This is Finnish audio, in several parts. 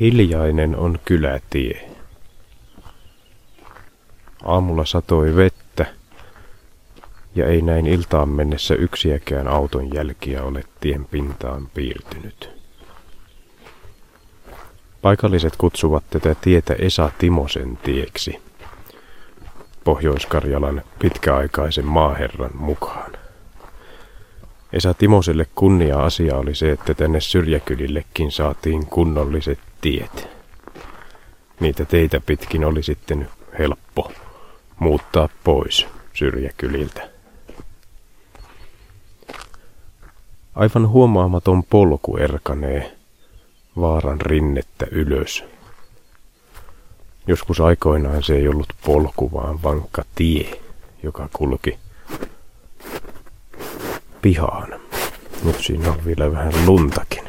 Hiljainen on kylätie. Aamulla satoi vettä, ja ei näin iltaan mennessä yksiäkään auton jälkiä ole tien pintaan piirtynyt. Paikalliset kutsuvat tätä tietä Esa Timosen tieksi, Pohjois-Karjalan pitkäaikaisen maaherran mukaan. Esa Timoselle kunnia-asia oli se, että tänne syrjäkylillekin saatiin kunnolliset tiet. Niitä teitä pitkin oli sitten helppo muuttaa pois syrjäkyliltä. Aivan huomaamaton polku erkanee vaaran rinnettä ylös. Joskus aikoinaan se ei ollut polku, vaan vankka tie, joka kulki pihaan. Nyt siinä on vielä vähän luntakin.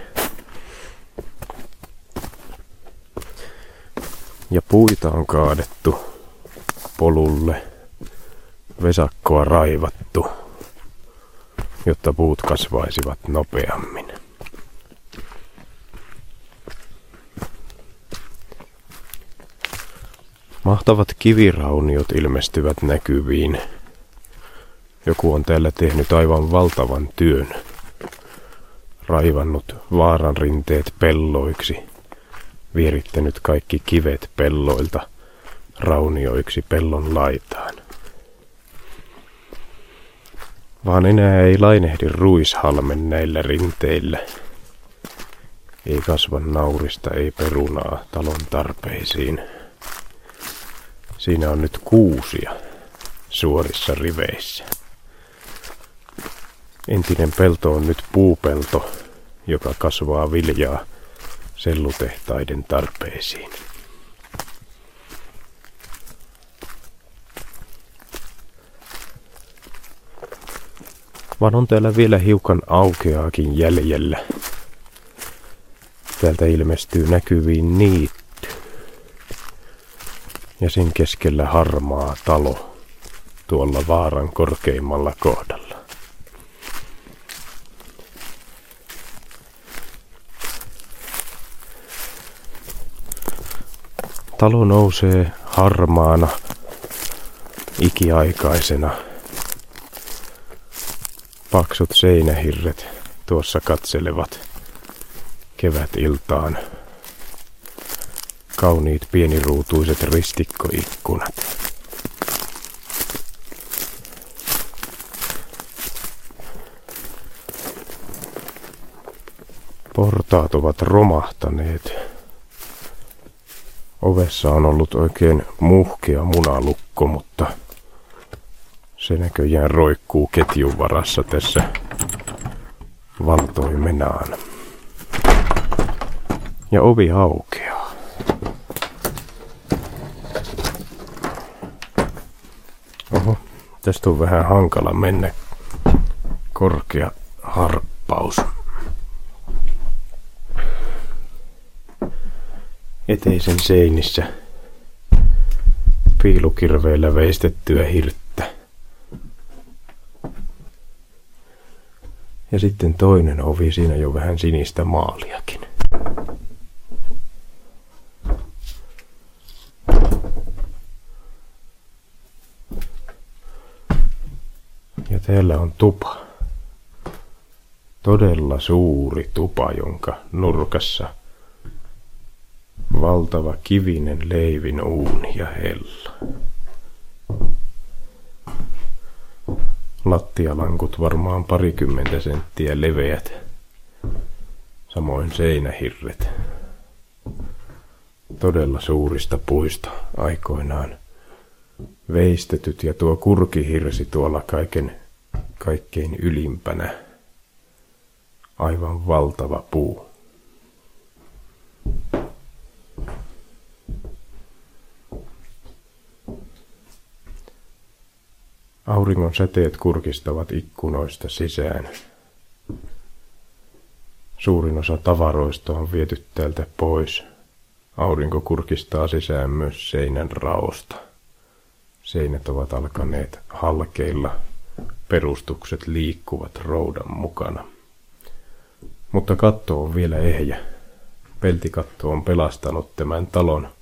Ja puita on kaadettu polulle, vesakkoa raivattu, jotta puut kasvaisivat nopeammin. Mahtavat kivirauniot ilmestyvät näkyviin. Joku on täällä tehnyt aivan valtavan työn. Raivannut vaaran rinteet pelloiksi. Vierittänyt kaikki kivet pelloilta raunioiksi pellon laitaan. Vaan enää ei lainehdi ruishalmen näillä rinteillä. Ei kasva naurista, ei perunaa talon tarpeisiin. Siinä on nyt kuusia suorissa riveissä. Entinen pelto on nyt puupelto, joka kasvaa viljaa sellutehtaiden tarpeisiin. Vaan on täällä vielä hiukan aukeaakin jäljellä. Täältä ilmestyy näkyviin niitty ja sen keskellä harmaa talo tuolla vaaran korkeimmalla kohdalla. Talo nousee harmaana, ikiaikaisena. Paksut seinähirret tuossa katselevat kevätiltaan kauniit pieniruutuiset ristikkoikkunat. Portaat ovat romahtaneet. Ovessa on ollut oikein muhkea munalukko, mutta se näköjään roikkuu ketjun varassa tässä valtoimenaan. Ja ovi aukeaa. Oho, tästä on vähän hankala mennä. Korkea harppaus. Eteisen seinissä piilukirveillä veistettyä hirttä. Ja sitten toinen ovi, siinä jo vähän sinistä maaliakin. Ja täällä on tupa. Todella suuri tupa, jonka nurkassa valtava kivinen leivin uuni ja hella. Lattialankut varmaan parikymmentä senttiä leveät, samoin seinähirret. Todella suurista puista aikoinaan veistetyt ja tuo kurkihirsi tuolla kaiken, kaikkein ylimpänä. Aivan valtava puu. Auringon säteet kurkistavat ikkunoista sisään. Suurin osa tavaroista on viety täältä pois. Aurinko kurkistaa sisään myös seinän raosta. Seinät ovat alkaneet halkeilla, perustukset liikkuvat roudan mukana. Mutta katto on vielä ehjä. peltikatto on pelastanut tämän talon.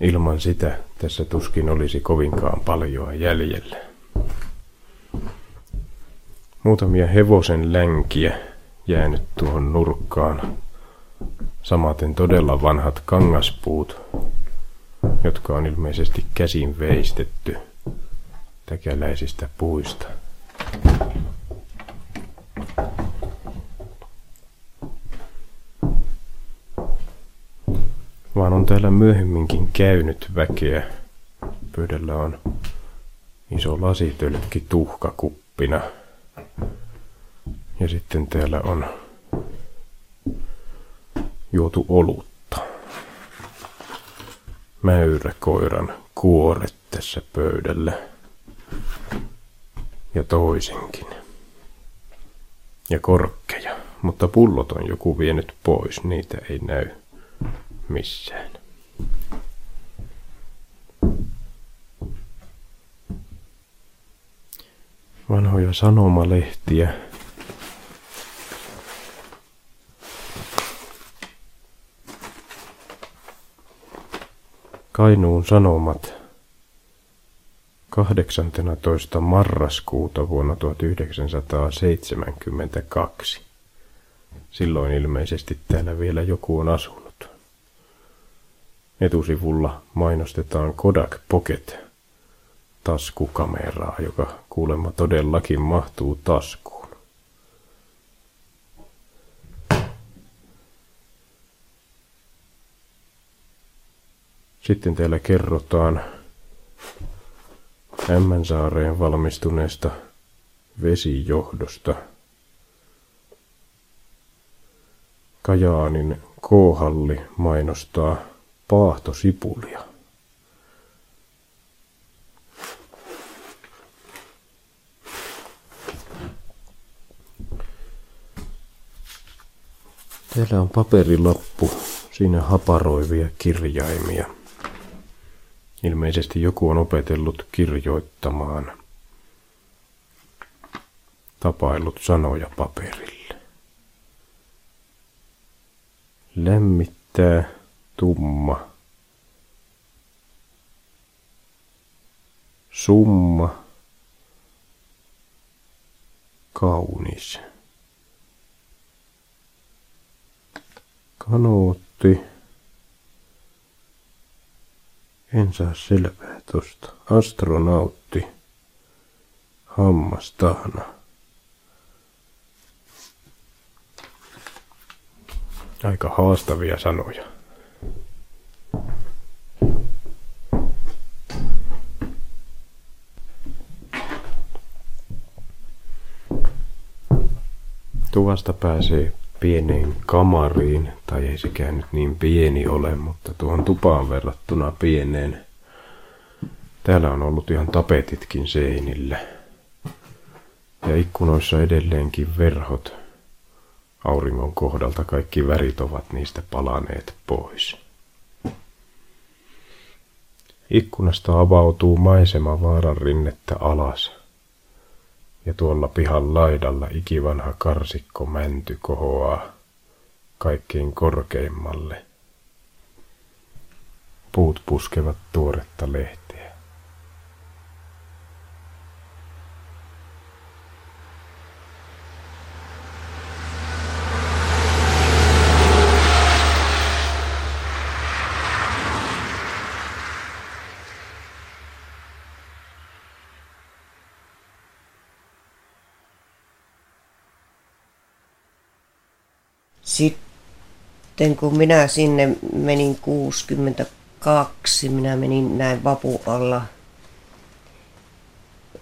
Ilman sitä tässä tuskin olisi kovinkaan paljon jäljellä. Muutamia hevosen länkiä jäänyt tuohon nurkkaan. Samaten todella vanhat kangaspuut, jotka on ilmeisesti käsin veistetty täkäläisistä puista. Vaan täällä myöhemminkin käynyt väkeä. Pöydällä on iso lasitölkki tuhkakuppina. Ja sitten täällä on juotu olutta. Mäyräkoiran kuoret tässä pöydällä. Ja toisenkin. Ja korkkeja, mutta pullot on joku vienyt pois, niitä ei näy missään. Vanhoja sanomalehtiä. Kainuun Sanomat 18. marraskuuta vuonna 1972. Silloin ilmeisesti täällä vielä joku on asunut. Etusivulla mainostetaan Kodak Pocket taskukameraa, joka kuulemma todellakin mahtuu taskuun. Sitten täällä kerrotaan Ämmänsaareen valmistuneesta vesijohdosta. Kajaanin K-halli mainostaa paahtosipulia. Täällä on paperilappu, siinä haparoivia kirjaimia. Ilmeisesti joku on opetellut kirjoittamaan. Tapaillut sanoja paperille. Lämmittää tumma, summa, kaunis. Kanootti. En saa selvää tosta. Astronautti. Hammastahna. Aika haastavia sanoja. Tuvasta pääsee pieneen kamariin, tai ei sekään nyt niin pieni ole, mutta tuohon tupaan verrattuna pieneen. Täällä on ollut ihan tapetitkin seinillä. Ja ikkunoissa edelleenkin verhot. Auringon kohdalta kaikki värit ovat niistä palaneet pois. Ikkunasta avautuu maisema vaaran rinnettä alas – ja tuolla pihan laidalla ikivanha karsikko mänty kohoaa kaikkein korkeimmalle. Puut puskevat tuoretta lehteä. Sitten kun minä sinne menin 62, minä menin näin vapu alla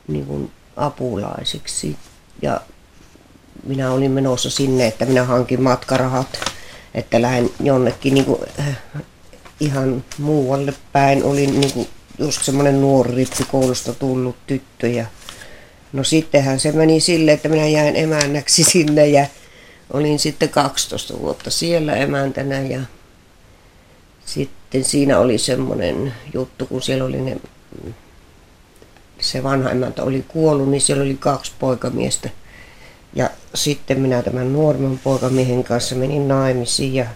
niin kuin apulaisiksi. Ja minä olin menossa sinne, että minä hankin matkarahat, että lähden jonnekin niin kuin, äh, ihan muualle päin. Olin niin kuin, just semmoinen nuori rippikoulusta tullut tyttö. Ja, no sittenhän se meni silleen, että minä jäin emännäksi sinne ja olin sitten 12 vuotta siellä emäntänä ja sitten siinä oli semmoinen juttu, kun siellä oli ne, se vanha emäntä oli kuollut, niin siellä oli kaksi poikamiestä. Ja sitten minä tämän nuorman poikamiehen kanssa menin naimisiin ja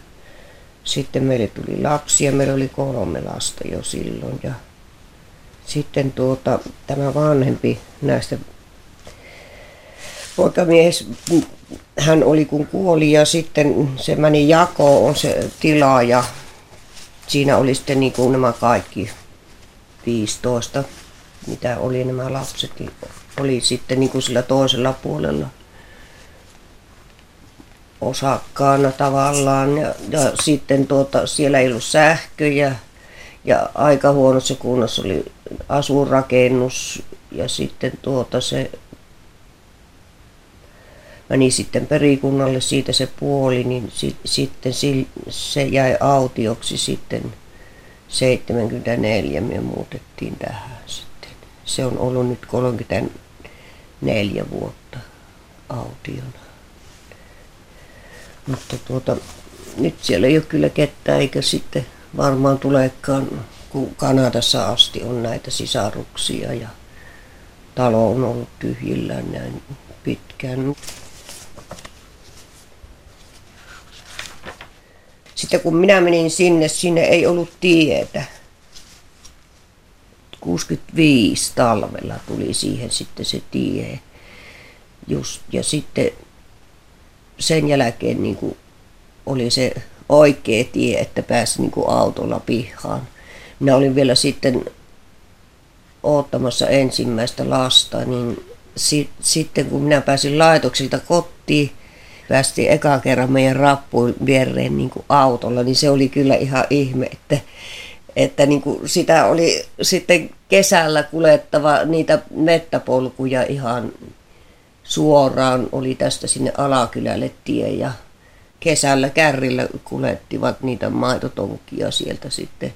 sitten meille tuli lapsia, meillä oli kolme lasta jo silloin ja sitten tuota, tämä vanhempi näistä poikamies, hän oli kun kuoli ja sitten se meni jakoon se tila ja siinä oli sitten niin kuin nämä kaikki 15, mitä oli nämä lapset, niin oli sitten niin kuin sillä toisella puolella osakkaana tavallaan. Ja, ja sitten tuota, siellä ei ollut sähköjä ja aika huonossa kunnossa oli asurakennus ja sitten tuota se meni sitten perikunnalle siitä se puoli, niin si, sitten se jäi autioksi sitten 74 me muutettiin tähän sitten. Se on ollut nyt 34 vuotta autiona. Mutta tuota, nyt siellä ei ole kyllä ketään eikä sitten varmaan tulekaan, kun Kanadassa asti on näitä sisaruksia ja talo on ollut tyhjillään näin pitkään. Sitten kun minä menin sinne, sinne ei ollut tietä. 65 talvella tuli siihen sitten se tie. Just, ja sitten sen jälkeen niin kuin oli se oikea tie, että pääsi niin kuin autolla pihaan. Minä olin vielä sitten oottamassa ensimmäistä lasta, niin si- sitten kun minä pääsin laitoksilta kotiin, päästiin eka kerran meidän rappuun viereen niin kuin autolla, niin se oli kyllä ihan ihme, että, että niin kuin sitä oli sitten kesällä kuljettava niitä mettäpolkuja ihan suoraan, oli tästä sinne Alakylälle tie ja kesällä kärrillä kuljettivat niitä maitotonkia sieltä sitten.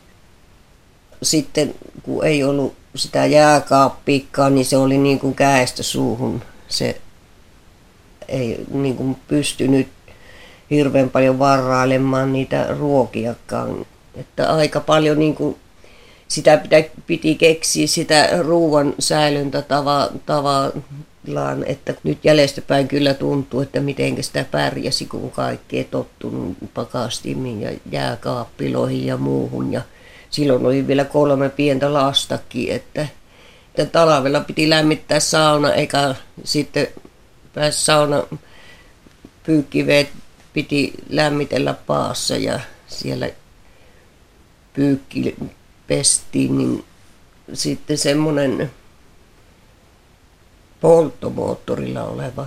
Sitten kun ei ollut sitä jääkaappiikkaa, niin se oli niin kuin käestä suuhun se ei niin kuin pystynyt hirveän paljon varailemaan niitä ruokiakaan. Että aika paljon niin kuin sitä pitä, piti keksiä sitä ruoan säilöntätavallaan, että nyt jäljestäpäin kyllä tuntuu, että miten sitä pärjäsi, kun kaikki ei tottunut pakastimiin ja jääkaappiloihin ja muuhun. Ja silloin oli vielä kolme pientä lastakin, että, että talvella piti lämmittää sauna eikä sitten pääsi sauna pyykkiveet piti lämmitellä paassa ja siellä pyykki pestiin, niin sitten semmoinen polttomoottorilla oleva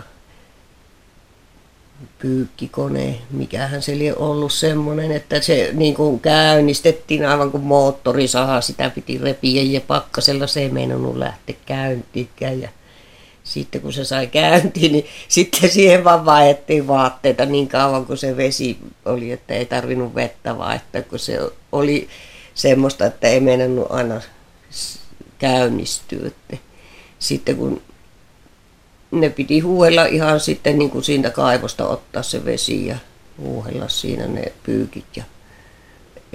pyykkikone, mikähän se oli ollut semmoinen, että se niin kuin käynnistettiin aivan kuin moottorisaha, sitä piti repiä ja pakkasella se ei meinannut lähteä käyntiinkään sitten kun se sai käyntiin, niin sitten siihen vaan vaihdettiin vaatteita niin kauan kuin se vesi oli, että ei tarvinnut vettä vaihtaa, kun se oli semmoista, että ei meinannut aina käynnistyä. Sitten kun ne piti huuhella ihan sitten niin kuin siitä kaivosta ottaa se vesi ja huuhella siinä ne pyykit ja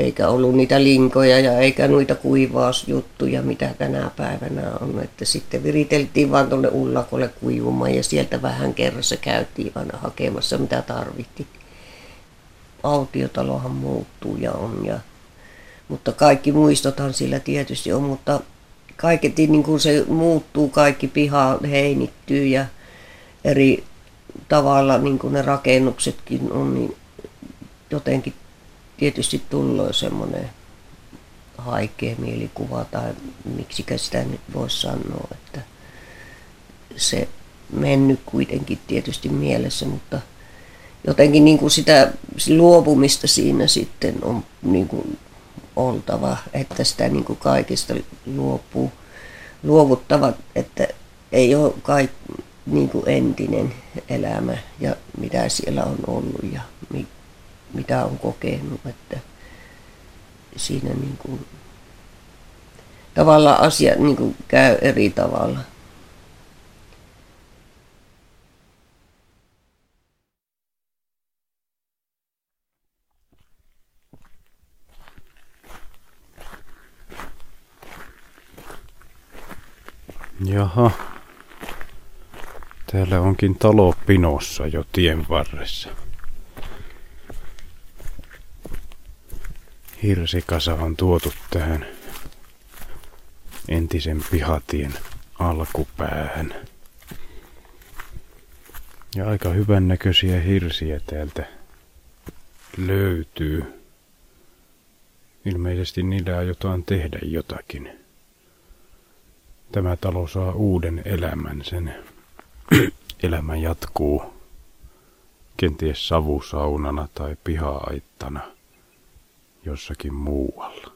eikä ollut niitä linkoja ja eikä noita kuivausjuttuja, mitä tänä päivänä on. Että sitten viriteltiin vaan tuonne ullakolle kuivumaan ja sieltä vähän kerrassa käytiin aina hakemassa mitä tarvittiin. Autiotalohan muuttuu ja on. Ja, mutta kaikki muistothan sillä tietysti on, mutta kaiketi niin kuin se muuttuu, kaikki piha heinittyy ja eri tavalla niin kuin ne rakennuksetkin on, niin jotenkin tietysti tullut semmoinen haikea mielikuva tai miksikä sitä nyt voisi sanoa, että se mennyt kuitenkin tietysti mielessä, mutta jotenkin niin kuin sitä luopumista siinä sitten on niin kuin oltava, että sitä niin kuin kaikista luopuu, luovuttava, että ei ole kaik, niin kuin entinen elämä ja mitä siellä on ollut ja mitä on kokenut, että siinä niin kuin, tavallaan asia niin kuin käy eri tavalla. Jaha. Täällä onkin talo pinossa jo tien varressa. Hirsikasa on tuotu tähän entisen pihatien alkupäähän. Ja aika hyvän näköisiä hirsiä täältä löytyy. Ilmeisesti niillä aiotaan tehdä jotakin. Tämä talo saa uuden elämän, sen elämä jatkuu kenties savusaunana tai piha-aittana jossakin muualla.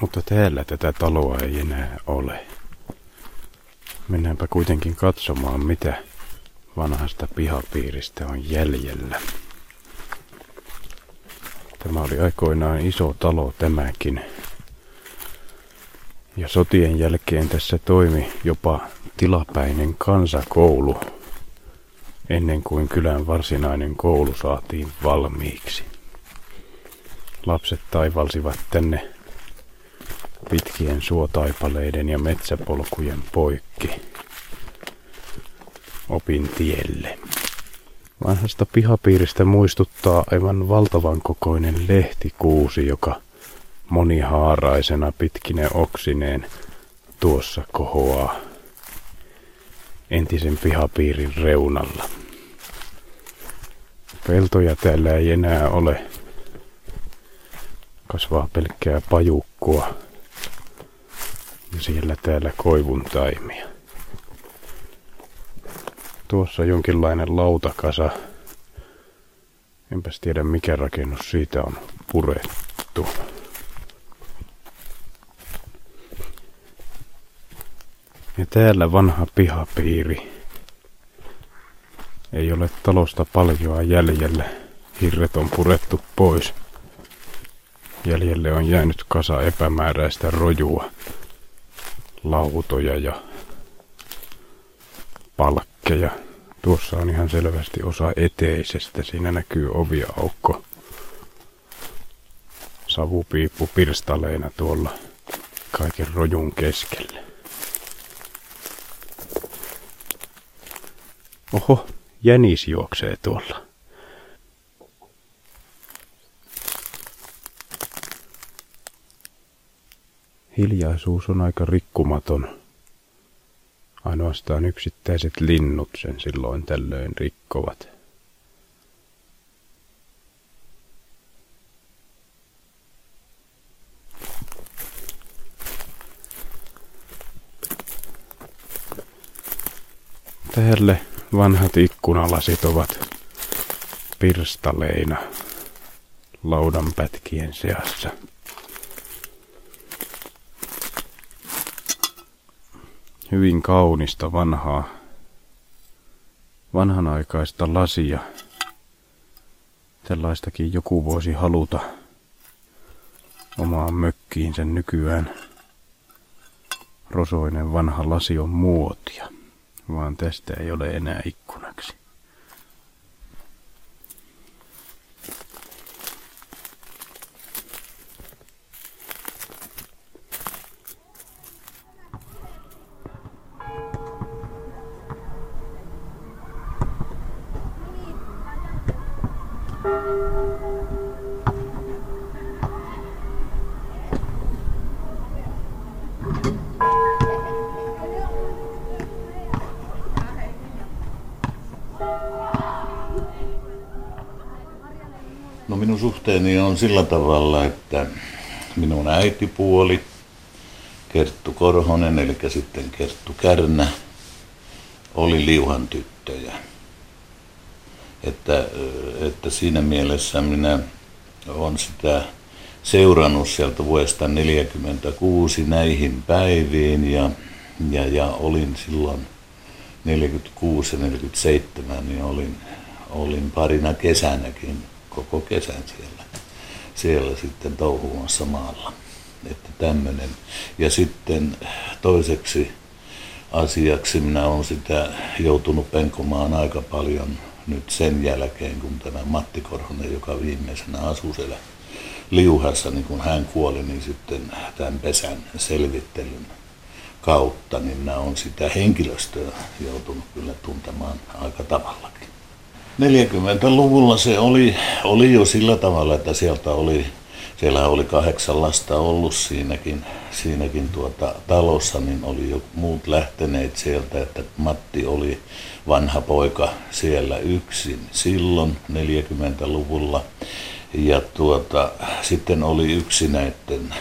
Mutta täällä tätä taloa ei enää ole. Mennäänpä kuitenkin katsomaan, mitä vanhasta pihapiiristä on jäljellä. Tämä oli aikoinaan iso talo tämäkin. Ja sotien jälkeen tässä toimi jopa tilapäinen kansakoulu, ennen kuin kylän varsinainen koulu saatiin valmiiksi. Lapset taivalsivat tänne pitkien suotaipaleiden ja metsäpolkujen poikki opin tielle. Vanhasta pihapiiristä muistuttaa aivan valtavan kokoinen lehtikuusi, joka monihaaraisena pitkine oksineen tuossa kohoaa entisen pihapiirin reunalla. Peltoja täällä ei enää ole. Kasvaa pelkkää pajukkua ja siellä täällä koivun taimia. Tuossa jonkinlainen lautakasa. Enpäs tiedä mikä rakennus siitä on purettu. Ja täällä vanha pihapiiri. Ei ole talosta paljoa jäljellä. Hirret on purettu pois. Jäljelle on jäänyt kasa epämääräistä rojua lautoja ja palkkeja. Tuossa on ihan selvästi osa eteisestä. Siinä näkyy oviaukko. Savupiippu pirstaleina tuolla kaiken rojun keskellä. Oho, jänis juoksee tuolla. Hiljaisuus on aika rikkumaton. Ainoastaan yksittäiset linnut sen silloin tällöin rikkovat. Täällä vanhat ikkunalasit ovat pirstaleina laudanpätkien seassa. hyvin kaunista vanhaa, vanhanaikaista lasia. Tällaistakin joku voisi haluta omaan mökkiinsä nykyään. Rosoinen vanha lasi on muotia, vaan tästä ei ole enää ikkunaksi. Sillä tavalla, että minun äitipuoli, Kerttu Korhonen, eli sitten Kerttu Kärnä, oli liuhan tyttöjä. Että, että siinä mielessä minä olen sitä seurannut sieltä vuodesta 1946 näihin päiviin ja, ja, ja olin silloin 46 ja 47, niin olin, olin parina kesänäkin koko kesän siellä, siellä sitten touhuamassa maalla. Että tämmöinen. Ja sitten toiseksi asiaksi minä olen sitä joutunut penkomaan aika paljon nyt sen jälkeen, kun tämä Matti Korhonen, joka viimeisenä asui siellä liuhassa, niin kun hän kuoli, niin sitten tämän pesän selvittelyn kautta, niin minä olen sitä henkilöstöä joutunut kyllä tuntemaan aika tavallakin. 40-luvulla se oli, oli jo sillä tavalla, että sieltä oli, siellä oli kahdeksan lasta ollut siinäkin, siinäkin tuota, talossa, niin oli jo muut lähteneet sieltä, että Matti oli vanha poika siellä yksin silloin 40-luvulla. Ja tuota, sitten oli yksi näiden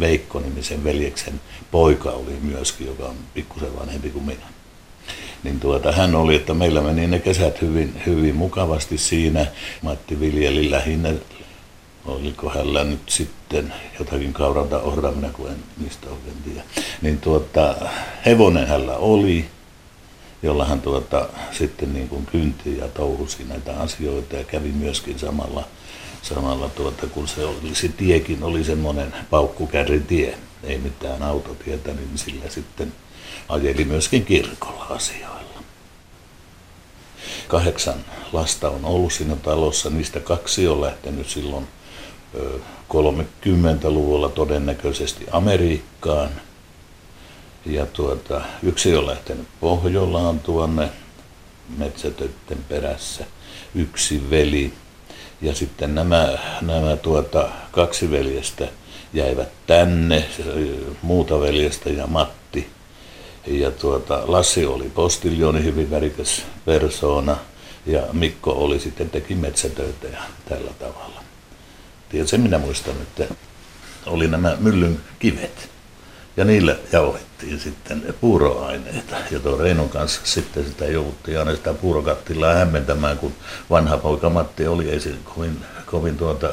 Veikko-nimisen veljeksen poika oli myöskin, joka on pikkusen vanhempi kuin minä. Niin tuota, hän oli, että meillä meni ne kesät hyvin, hyvin mukavasti siinä. Matti viljeli lähinnä, oliko hänellä nyt sitten jotakin kauranta ohraa, minä kun en niistä oikein tiedä. Niin tuota, hevonen hänellä oli, jolla hän tuota, sitten niin kuin kynti ja touhusi näitä asioita ja kävi myöskin samalla, samalla tuota, kun se, oli, se tiekin oli semmoinen paukkukärritie, ei mitään autotietä, niin sillä sitten ajeli myöskin kirkolla asioilla. Kahdeksan lasta on ollut siinä talossa, niistä kaksi on lähtenyt silloin 30-luvulla todennäköisesti Amerikkaan – ja tuota, yksi on lähtenyt Pohjolaan tuonne metsätöiden perässä, yksi veli. Ja sitten nämä, nämä tuota, kaksi veljestä jäivät tänne, muuta veljestä ja Matti. Ja tuota, Lassi oli postiljoni, hyvin värikäs persoona, ja Mikko oli sitten teki metsätöitä ja tällä tavalla. Tiedätkö, minä muistan, että oli nämä myllyn kivet ja niillä jauhettiin sitten puuroaineita. Ja tuon Reinon kanssa sitten sitä jouduttiin aina sitä puurokattilaa hämmentämään, kun vanha poika Matti oli, ei kovin, kovin tuota,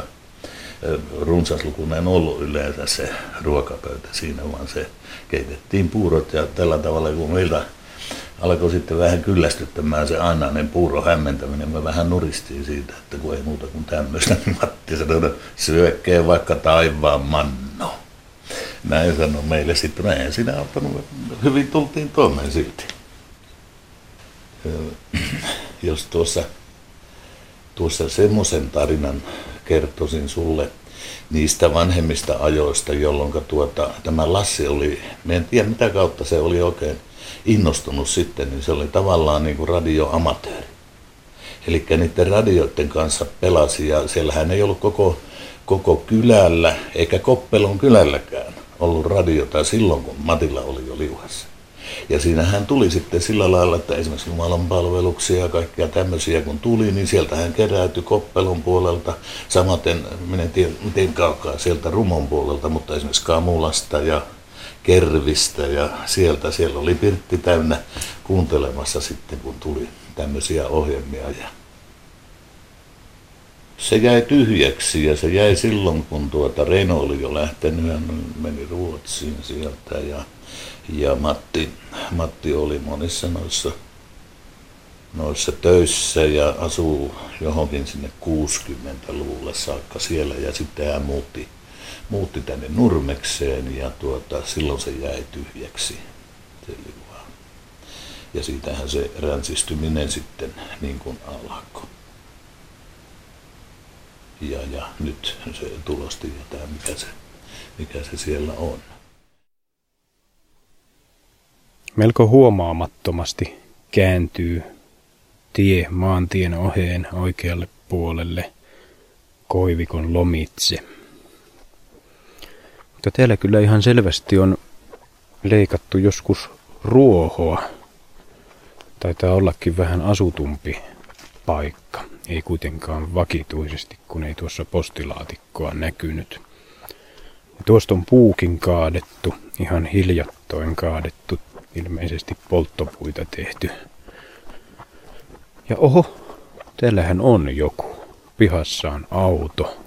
runsaslukuinen ollut yleensä se ruokapöytä siinä, vaan se keitettiin puurot ja tällä tavalla, kun meiltä alkoi sitten vähän kyllästyttämään se ainainen puuro hämmentäminen. Mä vähän nuristiin siitä, että kun ei muuta kuin tämmöistä, niin Matti sanoi, että syökkee vaikka taivaan manno näin sanoi meille sitten, näin sinä auttanut, hyvin tultiin toimeen silti. Jos tuossa, tuossa semmoisen tarinan kertoisin sulle niistä vanhemmista ajoista, jolloin tuota, tämä Lassi oli, en tiedä mitä kautta se oli oikein innostunut sitten, niin se oli tavallaan niin kuin radioamatööri. Eli niiden radioiden kanssa pelasi ja siellähän ei ollut koko, koko kylällä, eikä Koppelon kylälläkään ollut radiota silloin, kun Matilla oli jo liuhassa. Ja siinähän tuli sitten sillä lailla, että esimerkiksi Jumalan palveluksia ja kaikkia tämmöisiä kun tuli, niin sieltä hän keräytyi Koppelon puolelta, samaten, en tiedä miten kaukaa sieltä Rumon puolelta, mutta esimerkiksi Kamulasta ja Kervistä ja sieltä, siellä oli Pirtti täynnä kuuntelemassa sitten, kun tuli tämmöisiä ohjelmia ja se jäi tyhjäksi ja se jäi silloin, kun tuota Reino oli jo lähtenyt, hän meni Ruotsiin sieltä ja, ja Matti, Matti oli monissa noissa, noissa töissä ja asuu johonkin sinne 60-luvulle saakka siellä ja sitten hän muutti, muutti tänne Nurmekseen ja tuota, silloin se jäi tyhjäksi. Se ja siitähän se ränsistyminen sitten niin kuin alkoi ja, ja nyt se tulosti tämä, mikä se, mikä se siellä on. Melko huomaamattomasti kääntyy tie maantien oheen oikealle puolelle koivikon lomitse. Mutta täällä kyllä ihan selvästi on leikattu joskus ruohoa. Taitaa ollakin vähän asutumpi paikka. Ei kuitenkaan vakituisesti, kun ei tuossa postilaatikkoa näkynyt. Ja tuosta on puukin kaadettu, ihan hiljattoin kaadettu, ilmeisesti polttopuita tehty. Ja oho, täällähän on joku. Pihassa on auto.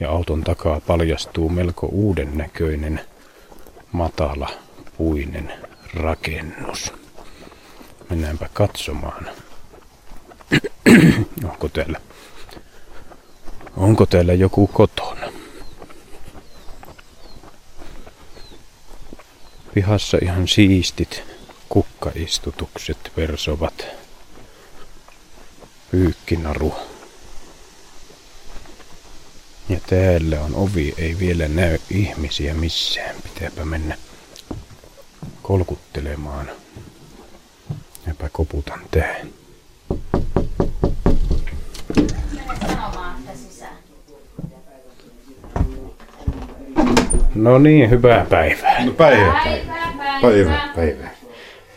Ja auton takaa paljastuu melko uuden näköinen matala puinen rakennus. Mennäänpä katsomaan. Onko täällä, onko täällä joku kotona? Pihassa ihan siistit kukkaistutukset versovat. Pyykkinaru. Ja täällä on ovi, ei vielä näy ihmisiä missään. Pitääpä mennä kolkuttelemaan. Jäpä koputan tähän. No niin, hyvää päivää. No päivä, päivä. Päivää, Päivä, päivä.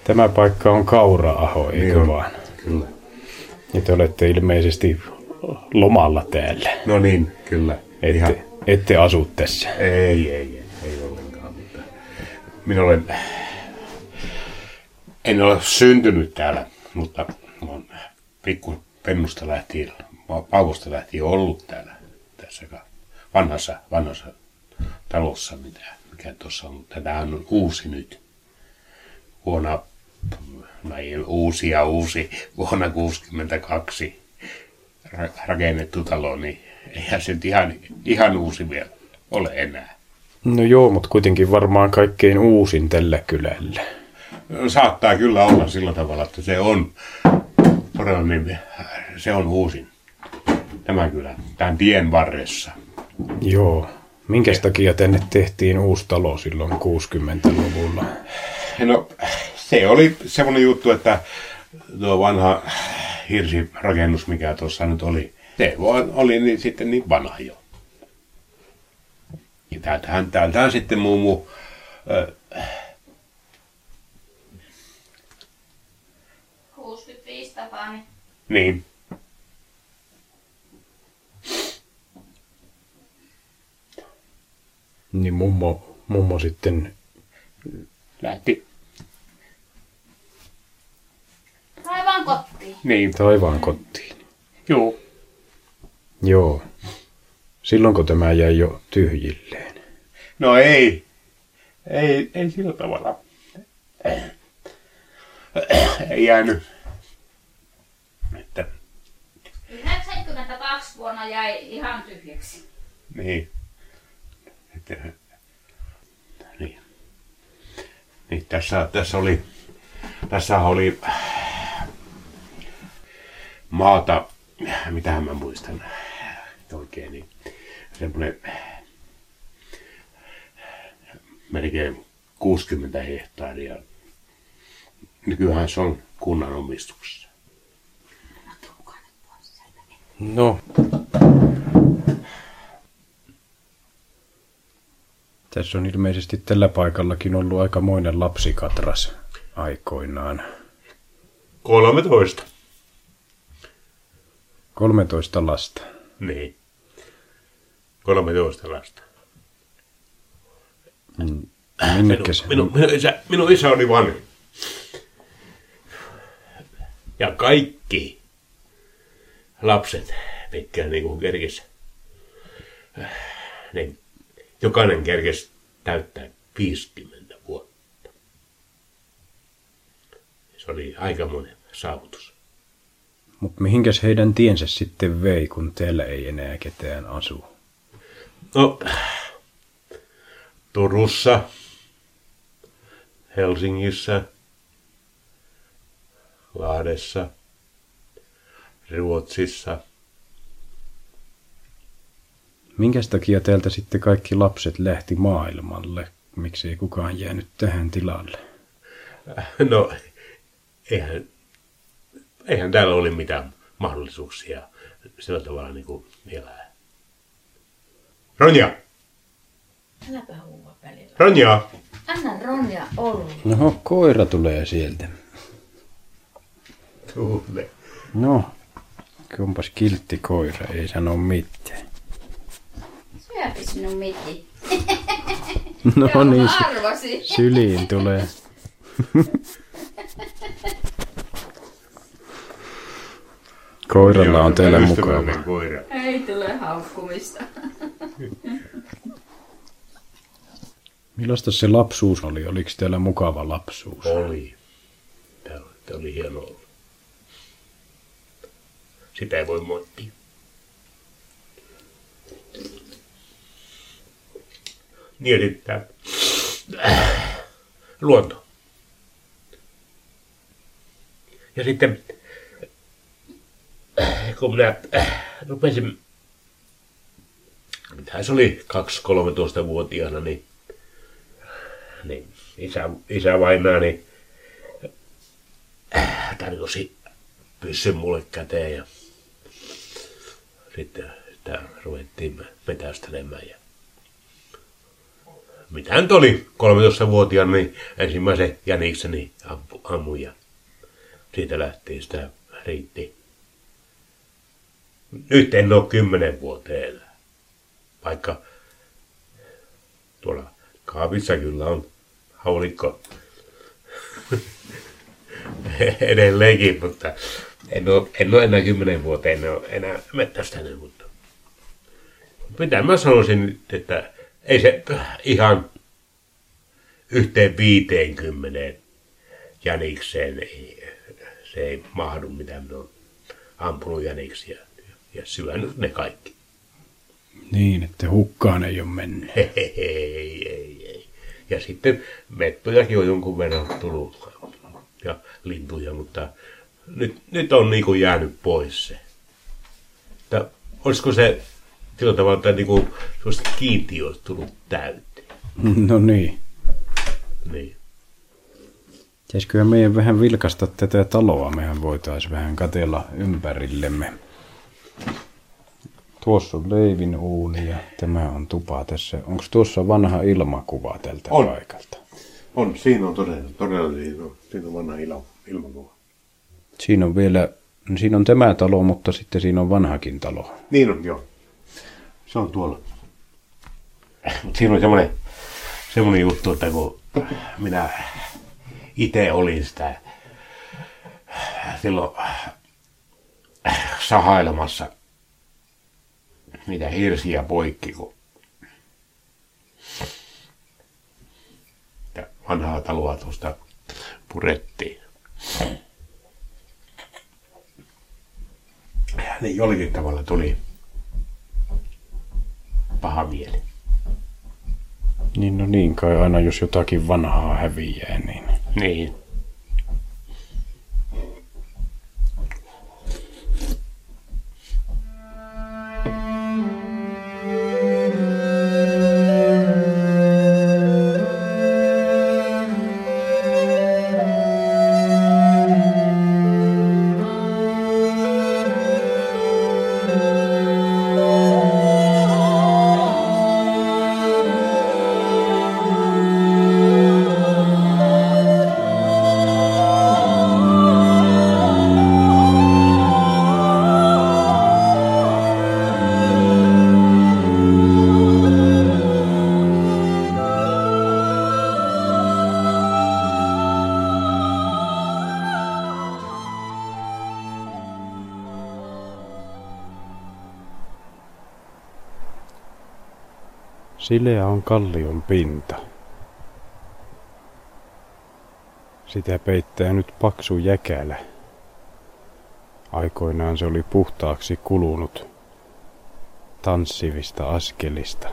Tämä paikka on Kaura-aho, eikö Niin on. vaan? Kyllä. Ja te olette ilmeisesti lomalla täällä. No niin, kyllä. Ette, Ihan, ette asu tässä. ei, ei, ei, ei ollenkaan. Mutta minä olen, en ole syntynyt täällä, mutta olen pikku pennusta lähtien, paukosta lähtien ollut täällä tässä ka- vanhassa, vanhassa talossa, mitä, mikä tuossa on. Tämähän on uusi nyt. Vuonna, no ei uusi ja uusi, vuonna 62 ra- rakennettu talo, niin eihän se ihan, ihan uusi vielä ole enää. No joo, mutta kuitenkin varmaan kaikkein uusin tällä kylällä. Saattaa kyllä olla sillä tavalla, että se on todella niin, se on uusin. Tämä kyllä, tämän tien varressa. Joo. Minkäs takia tänne tehtiin uusi talo silloin 60-luvulla? No, se oli semmoinen juttu, että tuo vanha hirsirakennus, mikä tuossa nyt oli, se vaan oli niin, sitten niin vanha jo. Ja täältähän, täältähän sitten muu muu, ö, 65 Tapani. niin, Niin mummo, mummo sitten, lähti, Aivan kotiin. niin, taivaan kotiin. juu. Joo. Silloinko tämä jäi jo tyhjilleen? No ei, ei, ei sillä tavalla. Ei jäänyt. Että, 92 vuonna jäi ihan tyhjäksi. niin. Että, niin. Niin, tässä, tässä oli, tässä oli maata, mitähän mä muistan oikein, niin semmoinen melkein 60 hehtaaria. Nykyään se on kunnan omistuksessa. No. Tässä on ilmeisesti tällä paikallakin ollut aikamoinen lapsikatras aikoinaan. 13. 13 lasta. Niin. 13 lasta. Minnekä se? Minun, minun, isä, minun isä oli vanhin. Ja kaikki lapset, mitkä niin kuin kerkis, niin jokainen kerkes täyttää 50 vuotta. Se oli aikamoinen saavutus. Mutta mihinkäs heidän tiensä sitten vei, kun täällä ei enää ketään asu? No, Turussa, Helsingissä, Lahdessa, Ruotsissa. Minkäs takia täältä sitten kaikki lapset lähti maailmalle? Miksi ei kukaan jäänyt tähän tilalle? No, eihän, eihän täällä ole mitään mahdollisuuksia sillä tavalla niin kuin elää. Ronja! Äläpä huua välillä. Ronja! Anna Ronja olla. No, koira tulee sieltä. Tule. No, kumpas kiltti koira, ei sano mitään. Syöpi sinun miti. No Joo, niin, sy- arvasin. syliin tulee. Koiralla on täällä mukava. Koira. Ei tule haukkumista. Millaista se lapsuus oli? Oliko täällä mukava lapsuus? Oli. Tämä oli, hieno. Sitä ei voi moittia. Niin, luonto. Ja sitten, kun minä rupesin, mitä se oli, 2-13-vuotiaana, niin, niin isä, isä vainaani tarjosi pyssyn mulle käteen ja sitten sitä ruvettiin metästelemään. Ja mitä nyt oli, 13-vuotiaana, niin ensimmäisen jänikseni ampu, ammuin ja siitä lähtien sitä riitti. Nyt en ole kymmenen vuoteen. Vaikka tuolla kaapissa kyllä on haulikko edelleenkin, mutta en ole, en ole enää kymmenen vuoteen, en ole enää mettästänyt, mutta mitä mä sanoisin, että ei se ihan yhteen viiteenkymmeneen jänikseen ei, se ei mahdu, mitä minä olen ampunut jäniksiä ja syönyt ne kaikki. Niin, että hukkaan ei ole mennyt. Ei, ei, ei, ei. Ja sitten mettojakin on jonkun verran tullut ja lintuja, mutta nyt, nyt on niin kuin jäänyt pois se. Että olisiko se sillä tavalla, että niin kuin kiintiö olisi tullut täyteen. No niin. Niin. Pitäisiköhän meidän vähän vilkasta tätä taloa? Mehän voitaisiin vähän katella ympärillemme. Tuossa on leivin uuni ja tämä on tupa tässä. Onko tuossa vanha ilmakuva tältä On. paikalta? On, siinä on todella, todella siinä on, siinä on vanha ilma, ilmakuva. Siinä on vielä, no siinä on tämä talo, mutta sitten siinä on vanhakin talo. Niin on, joo. Se on tuolla. Mutta siinä on semmoinen, semmoinen juttu, että kun minä itse olin sitä silloin sahailemassa mitä hirsiä poikki, kun vanhaa taloa tuosta purettiin. Ja niin jollakin tavalla tuli paha mieli. Niin no niin kai aina jos jotakin vanhaa häviää, niin Niin. Sileä on kallion pinta. Sitä peittää nyt paksu jäkälä. Aikoinaan se oli puhtaaksi kulunut tanssivista askelista.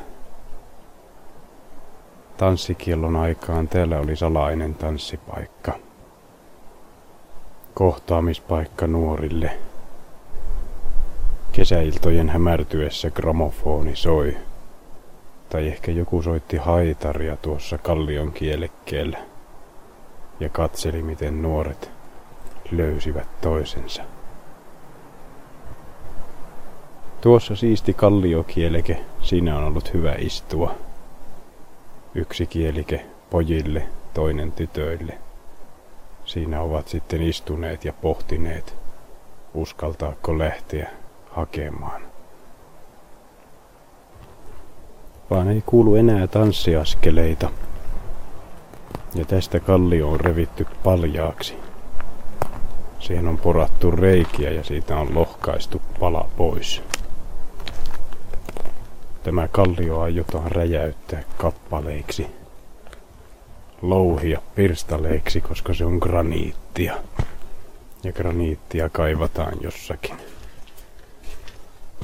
Tanssikiellon aikaan täällä oli salainen tanssipaikka. Kohtaamispaikka nuorille. Kesäiltojen hämärtyessä gramofoni soi. Tai ehkä joku soitti haitaria tuossa kallion kielekkeellä ja katseli, miten nuoret löysivät toisensa. Tuossa siisti kalliokieleke, siinä on ollut hyvä istua. Yksi kielike pojille, toinen tytöille. Siinä ovat sitten istuneet ja pohtineet, uskaltaako lähteä hakemaan. Vaan ei kuulu enää tanssiaskeleita. Ja tästä kallio on revitty paljaaksi. Siihen on porattu reikiä ja siitä on lohkaistu pala pois. Tämä kallio aiotaan räjäyttää kappaleiksi. Louhia pirstaleiksi, koska se on graniittia. Ja graniittia kaivataan jossakin.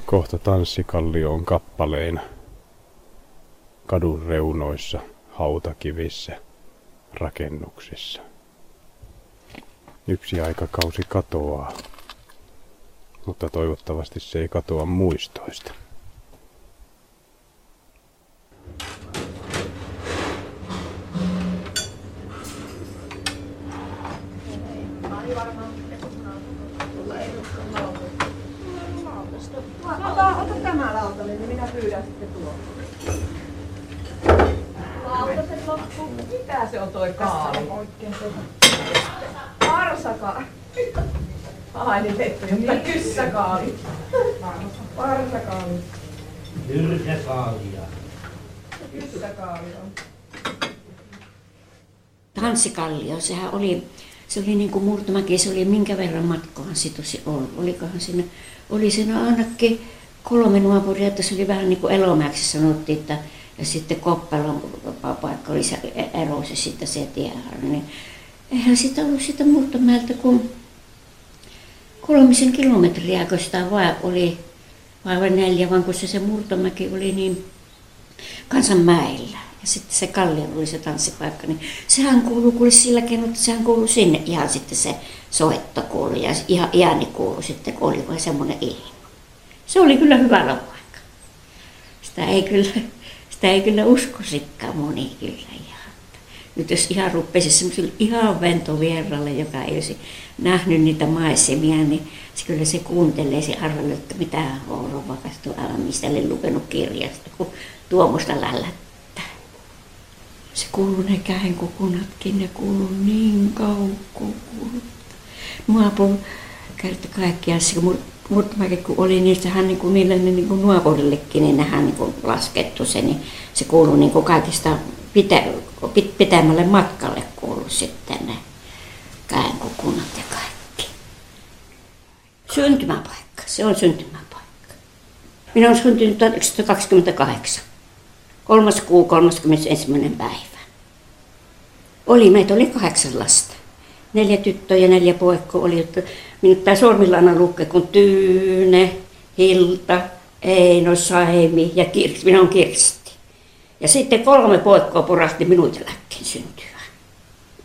Kohta tanssikallio on kappaleina. Kadun reunoissa, hautakivissä, rakennuksissa. Yksi aikakausi katoaa, mutta toivottavasti se ei katoa muistoista. Ota, tämä lautanen, niin minä pyydän sitten Mitä se on toi kaali? Oikein se. Varsakaali. Painitettu, mutta niin. kyssäkaali. Varsakaali. Hyrsäkaalia. Kyssäkaali on. Tanssikallio, sehän oli, se oli niin kuin Murtomäki, se oli minkä verran matkohan se tosi ollut. Olikohan siinä, oli siinä ainakin kolme nuopuria, että se oli vähän niin kuin Elomäeksi sanottiin, että ja sitten Koppelon paikka oli se ero se sitten se tieharja, niin eihän sitä ollut sitä Murtomäeltä kuin kolmisen kilometriä, kun sitä vaan oli, vai neljä, vaan kun se, se Murtomäki oli niin kansanmäellä. Ja sitten se Kallio oli se tanssipaikka, niin sehän kuuluu kuule sillä keinoin, että sehän kuuluu sinne ihan sitten se soitto kuuluu ja ihan ääni kuuluu sitten, kun oli vain semmoinen ilma. Se oli kyllä hyvä paikka. Sitä ei kyllä, sitä ei kyllä uskoisikaan moni kyllä ihan. Nyt jos ihan rupesi semmoiselle ihan ventovieralle, joka ei olisi nähnyt niitä maisemia, niin se kyllä se kuuntelee, se arvelee, että mitä on vakastu mistä lukenut kirjasta, kun tuommoista lällättää se kuuluu ne käenkukunatkin, ne kuuluu niin kaukkuu. Nuopon kerta kaikkiaan, se murtomäki kun oli, niin sehän niin kuin niille niin kuin nuoporillekin, niin nehän niin kuin laskettu se, niin se kuuluu niin kuin kaikista pitä, pit, pitämälle matkalle kuuluu sitten ne käenkukunat ja kaikki. Syntymäpaikka, se on syntymäpaikka. Minä olen syntynyt 1928. Kolmas kuu 31. päivä. Oli, meitä oli kahdeksan lasta. Neljä tyttöä ja neljä poikkoa oli, että minut tämä sormillana lukke kun Tyyne, Hilta, Eino, Saimi ja Kirsti. Minä olen Kirsti. Ja sitten kolme poikkoa porahti minun jälkeen syntyä.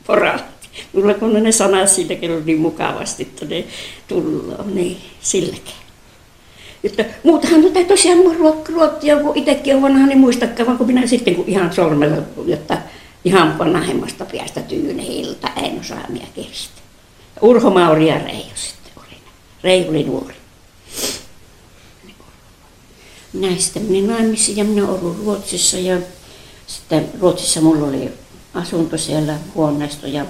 Porahti. Mulla kun ne sanat siitä kerran niin mukavasti, että ne tullaan, niin silläkin. Että muutahan tätä tosiaan ruottia, kun itsekin on vanha, niin muistakaan, vaan kun minä sitten kun ihan sormella, jotta ihan vanhemmasta päästä Tyyne Hilta, Eino Saamia Kirsti. Urho Mauri ja Reijo sitten oli. Reijo oli nuori. Minä sitten menin naimisiin ja minä olin Ruotsissa ja sitten Ruotsissa mulla oli asunto siellä, huoneisto ja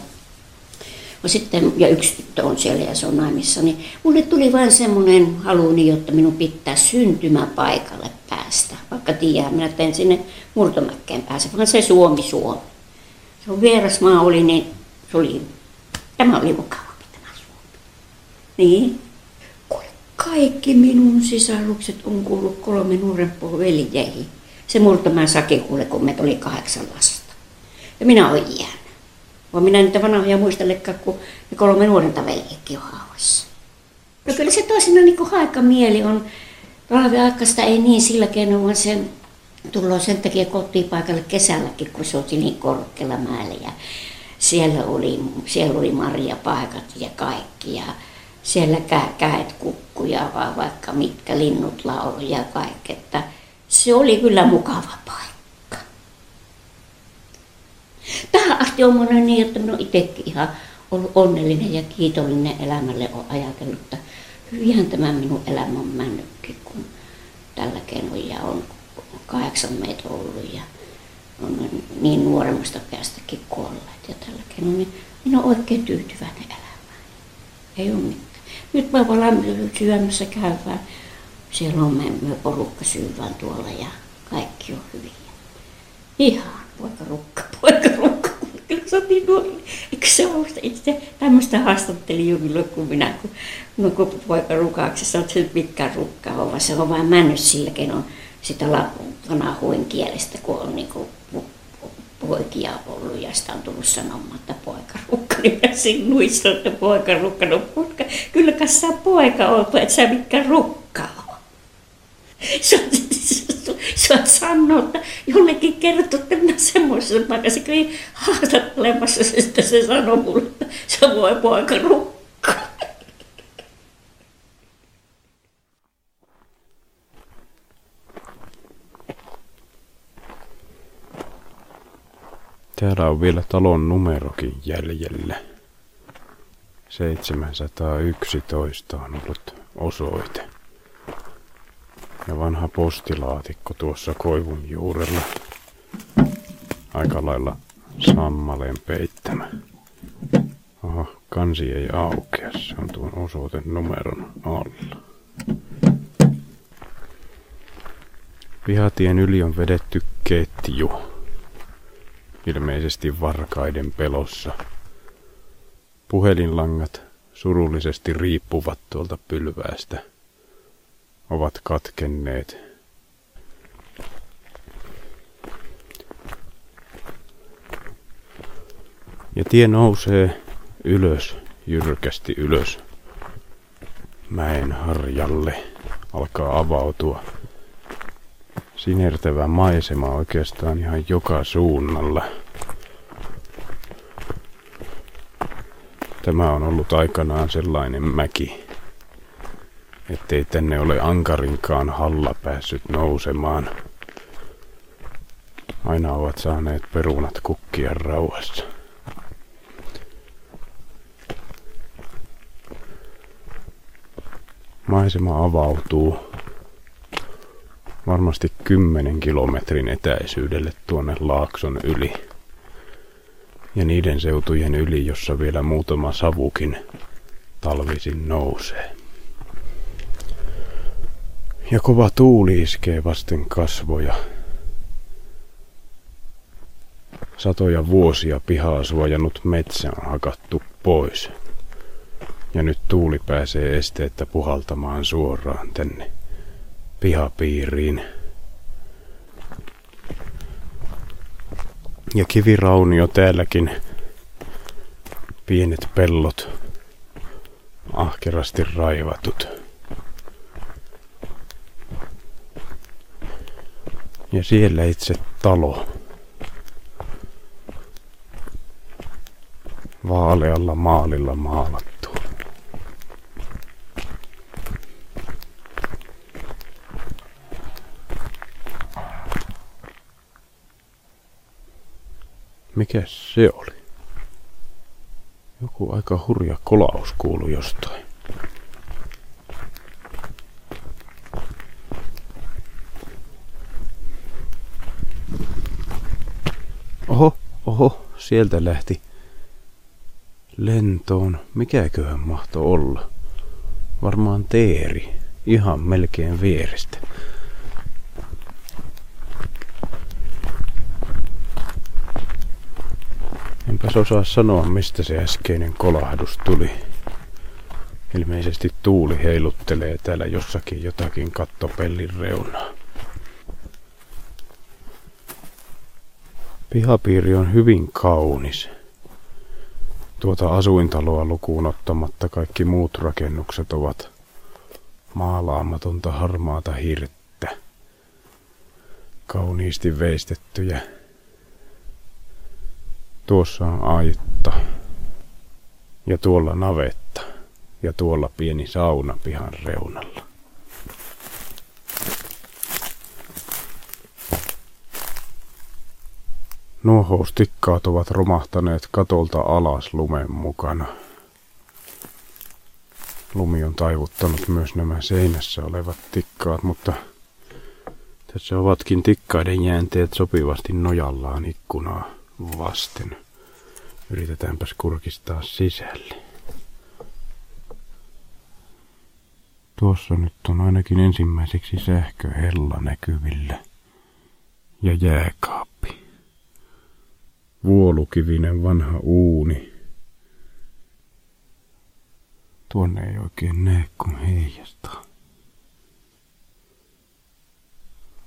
ja sitten, ja yksi tyttö on siellä ja se on naimissa, niin mulle tuli vain semmoinen halu, niin, jotta minun pitää syntymäpaikalle päästä. Vaikka tiedän, minä teen sinne murtomäkkeen pääse, vaan se Suomi Suomi. Se on vieras maa oli, niin se oli, tämä oli Suomi. Niin. Kaikki minun sisarukset on kuullut kolme nuorempaa veljeihin. Se murtomäen sake kuule, kun me oli kahdeksan lasta. Ja minä olen jäänyt. Vaan minä niitä vanhoja muistelekaan, kun ne kolme nuorenta veljekin on haavassa. No kyllä se toisinaan niin haikamieli on. Talviaikaista ei niin sillä keinoin, vaan se tullaan sen takia kotipaikalle kesälläkin, kun se oli niin korkealla mäellä. Ja siellä oli, siellä oli marjapaikat ja kaikki. Ja siellä kä- käet kukkuja, vaan vaikka mitkä linnut laulu ja kaikki. Että se oli kyllä mukava paikka. Tähän asti on monen niin, että minä itsekin ihan ollut onnellinen ja kiitollinen elämälle on ajatellut, että hyvinhän tämä minun elämä on mennytkin, kun tällä keinoin ja on kahdeksan meitä ollut ja on niin nuoremmasta päästäkin kuolleet ja tällä keinoin, niin minä olen oikein tyytyväinen elämään. Ei ole mitään. Nyt me ollaan syömässä käyvään. Siellä on me, me porukka syyvään tuolla ja kaikki on hyviä. Ihan poika rukka, poika rukka. Kyllä se on niin nuori. Eikö se ole itse tämmöistä haastatteli jo kun minä, kun, no, kun poika rukaksi, se on se pitkä rukka on, vaan se on vain mennyt sillä keinoin sitä vanahuin kielestä, kun on niin kuin poikia ollut ja sitä on tullut sanomaan, että poikarukka, niin mä sinuissa, että poikarukka, no poika, kyllä kanssa poika on, että sä mikä rukka on. Sä oot sanonut, että jollekin kertoo, että minä semmoisessa paikassa kävin haastattelemassa, että se sanoi mulle, että se voi poika Täällä on vielä talon numerokin jäljellä. 711 on ollut osoite. Ja vanha postilaatikko tuossa koivun juurella. aika lailla sammaleen peittämä. Aha, kansi ei aukea, se on tuon osoitenumeron alla. Pihatien yli on vedetty ketju. Ilmeisesti varkaiden pelossa. Puhelinlangat surullisesti riippuvat tuolta pylväästä. Ovat katkenneet. Ja tie nousee ylös, jyrkästi ylös. Mäen harjalle alkaa avautua sinertävä maisema oikeastaan ihan joka suunnalla. Tämä on ollut aikanaan sellainen mäki, ettei tänne ole ankarinkaan halla päässyt nousemaan. Aina ovat saaneet perunat kukkia rauhassa. Maisema avautuu varmasti kymmenen kilometrin etäisyydelle tuonne Laakson yli. Ja niiden seutujen yli, jossa vielä muutama savukin talvisin nousee. Ja kova tuuli iskee vasten kasvoja. Satoja vuosia pihaa suojannut metsä on hakattu pois. Ja nyt tuuli pääsee esteettä puhaltamaan suoraan tänne pihapiiriin. Ja kiviraunio täälläkin. Pienet pellot. Ahkerasti raivatut. Ja siellä itse talo. Vaalealla maalilla maalattu. Mikä se oli? Joku aika hurja kolaus kuului jostain. Oho, oho, sieltä lähti lentoon. Mikäköhän mahto olla? Varmaan teeri. Ihan melkein vierestä. Enpäs osaa sanoa, mistä se äskeinen kolahdus tuli. Ilmeisesti tuuli heiluttelee täällä jossakin jotakin kattopellin reunaa. Pihapiiri on hyvin kaunis. Tuota asuintaloa lukuun ottamatta kaikki muut rakennukset ovat maalaamatonta harmaata hirttä. Kauniisti veistettyjä Tuossa on aitta. Ja tuolla navetta. Ja tuolla pieni sauna pihan reunalla. Nuohoustikkaat ovat romahtaneet katolta alas lumen mukana. Lumi on taivuttanut myös nämä seinässä olevat tikkaat, mutta tässä ovatkin tikkaiden jäänteet sopivasti nojallaan ikkunaa vasten. Yritetäänpäs kurkistaa sisälle. Tuossa nyt on ainakin ensimmäiseksi sähköhella näkyvillä. Ja jääkaappi. Vuolukivinen vanha uuni. Tuonne ei oikein näe, kun heijastaa.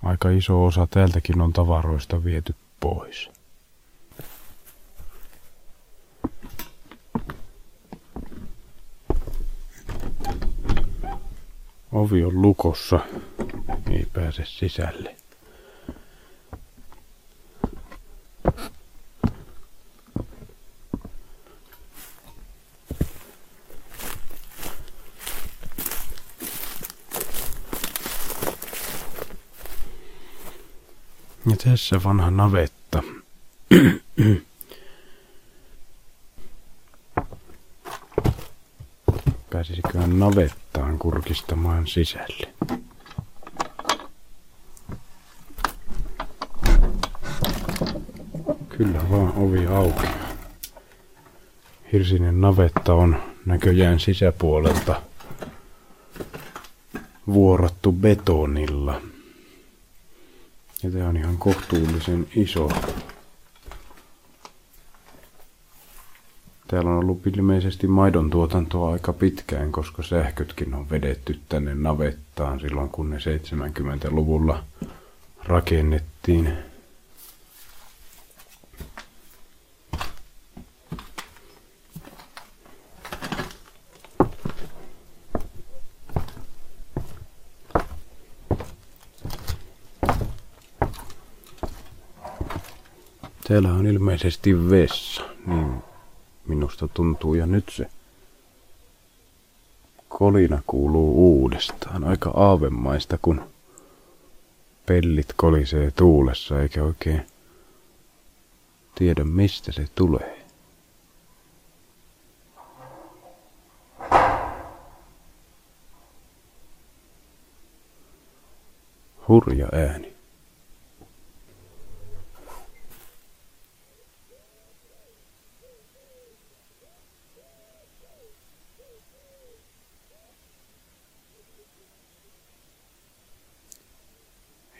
Aika iso osa täältäkin on tavaroista viety pois. Ovi on lukossa. Ei pääse sisälle. Ja tässä vanha navetta. Pääsisiköhän navettaan kurkistamaan sisälle? Kyllä vaan ovi auki. Hirsinen navetta on näköjään sisäpuolelta vuorattu betonilla. Ja tää on ihan kohtuullisen iso. Täällä on ollut ilmeisesti maidon tuotantoa aika pitkään, koska sähkötkin on vedetty tänne navettaan silloin, kun ne 70-luvulla rakennettiin. Täällä on ilmeisesti vessa, niin minusta tuntuu. Ja nyt se kolina kuuluu uudestaan. Aika aavemaista, kun pellit kolisee tuulessa, eikä oikein tiedä mistä se tulee. Hurja ääni.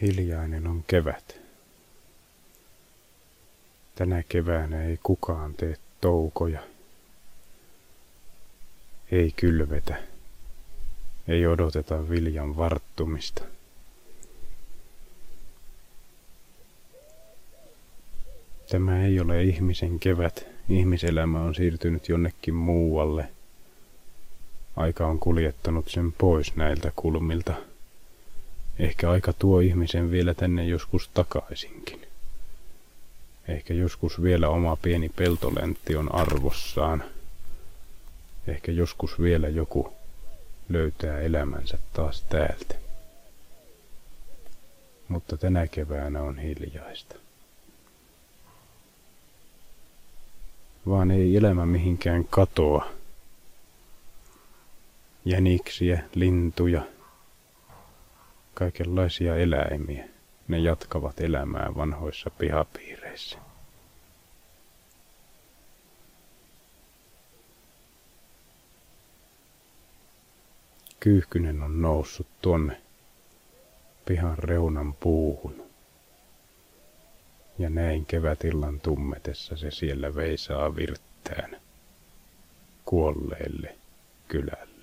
Hiljainen on kevät. Tänä keväänä ei kukaan tee toukoja. Ei kylvetä. Ei odoteta viljan varttumista. Tämä ei ole ihmisen kevät. Ihmiselämä on siirtynyt jonnekin muualle. Aika on kuljettanut sen pois näiltä kulmilta. Ehkä aika tuo ihmisen vielä tänne joskus takaisinkin. Ehkä joskus vielä oma pieni peltolentti on arvossaan. Ehkä joskus vielä joku löytää elämänsä taas täältä. Mutta tänä keväänä on hiljaista. Vaan ei elämä mihinkään katoa. Jäniksiä, lintuja, kaikenlaisia eläimiä. Ne jatkavat elämää vanhoissa pihapiireissä. Kyyhkynen on noussut tuonne pihan reunan puuhun. Ja näin kevätillan tummetessa se siellä veisaa virttään kuolleelle kylälle.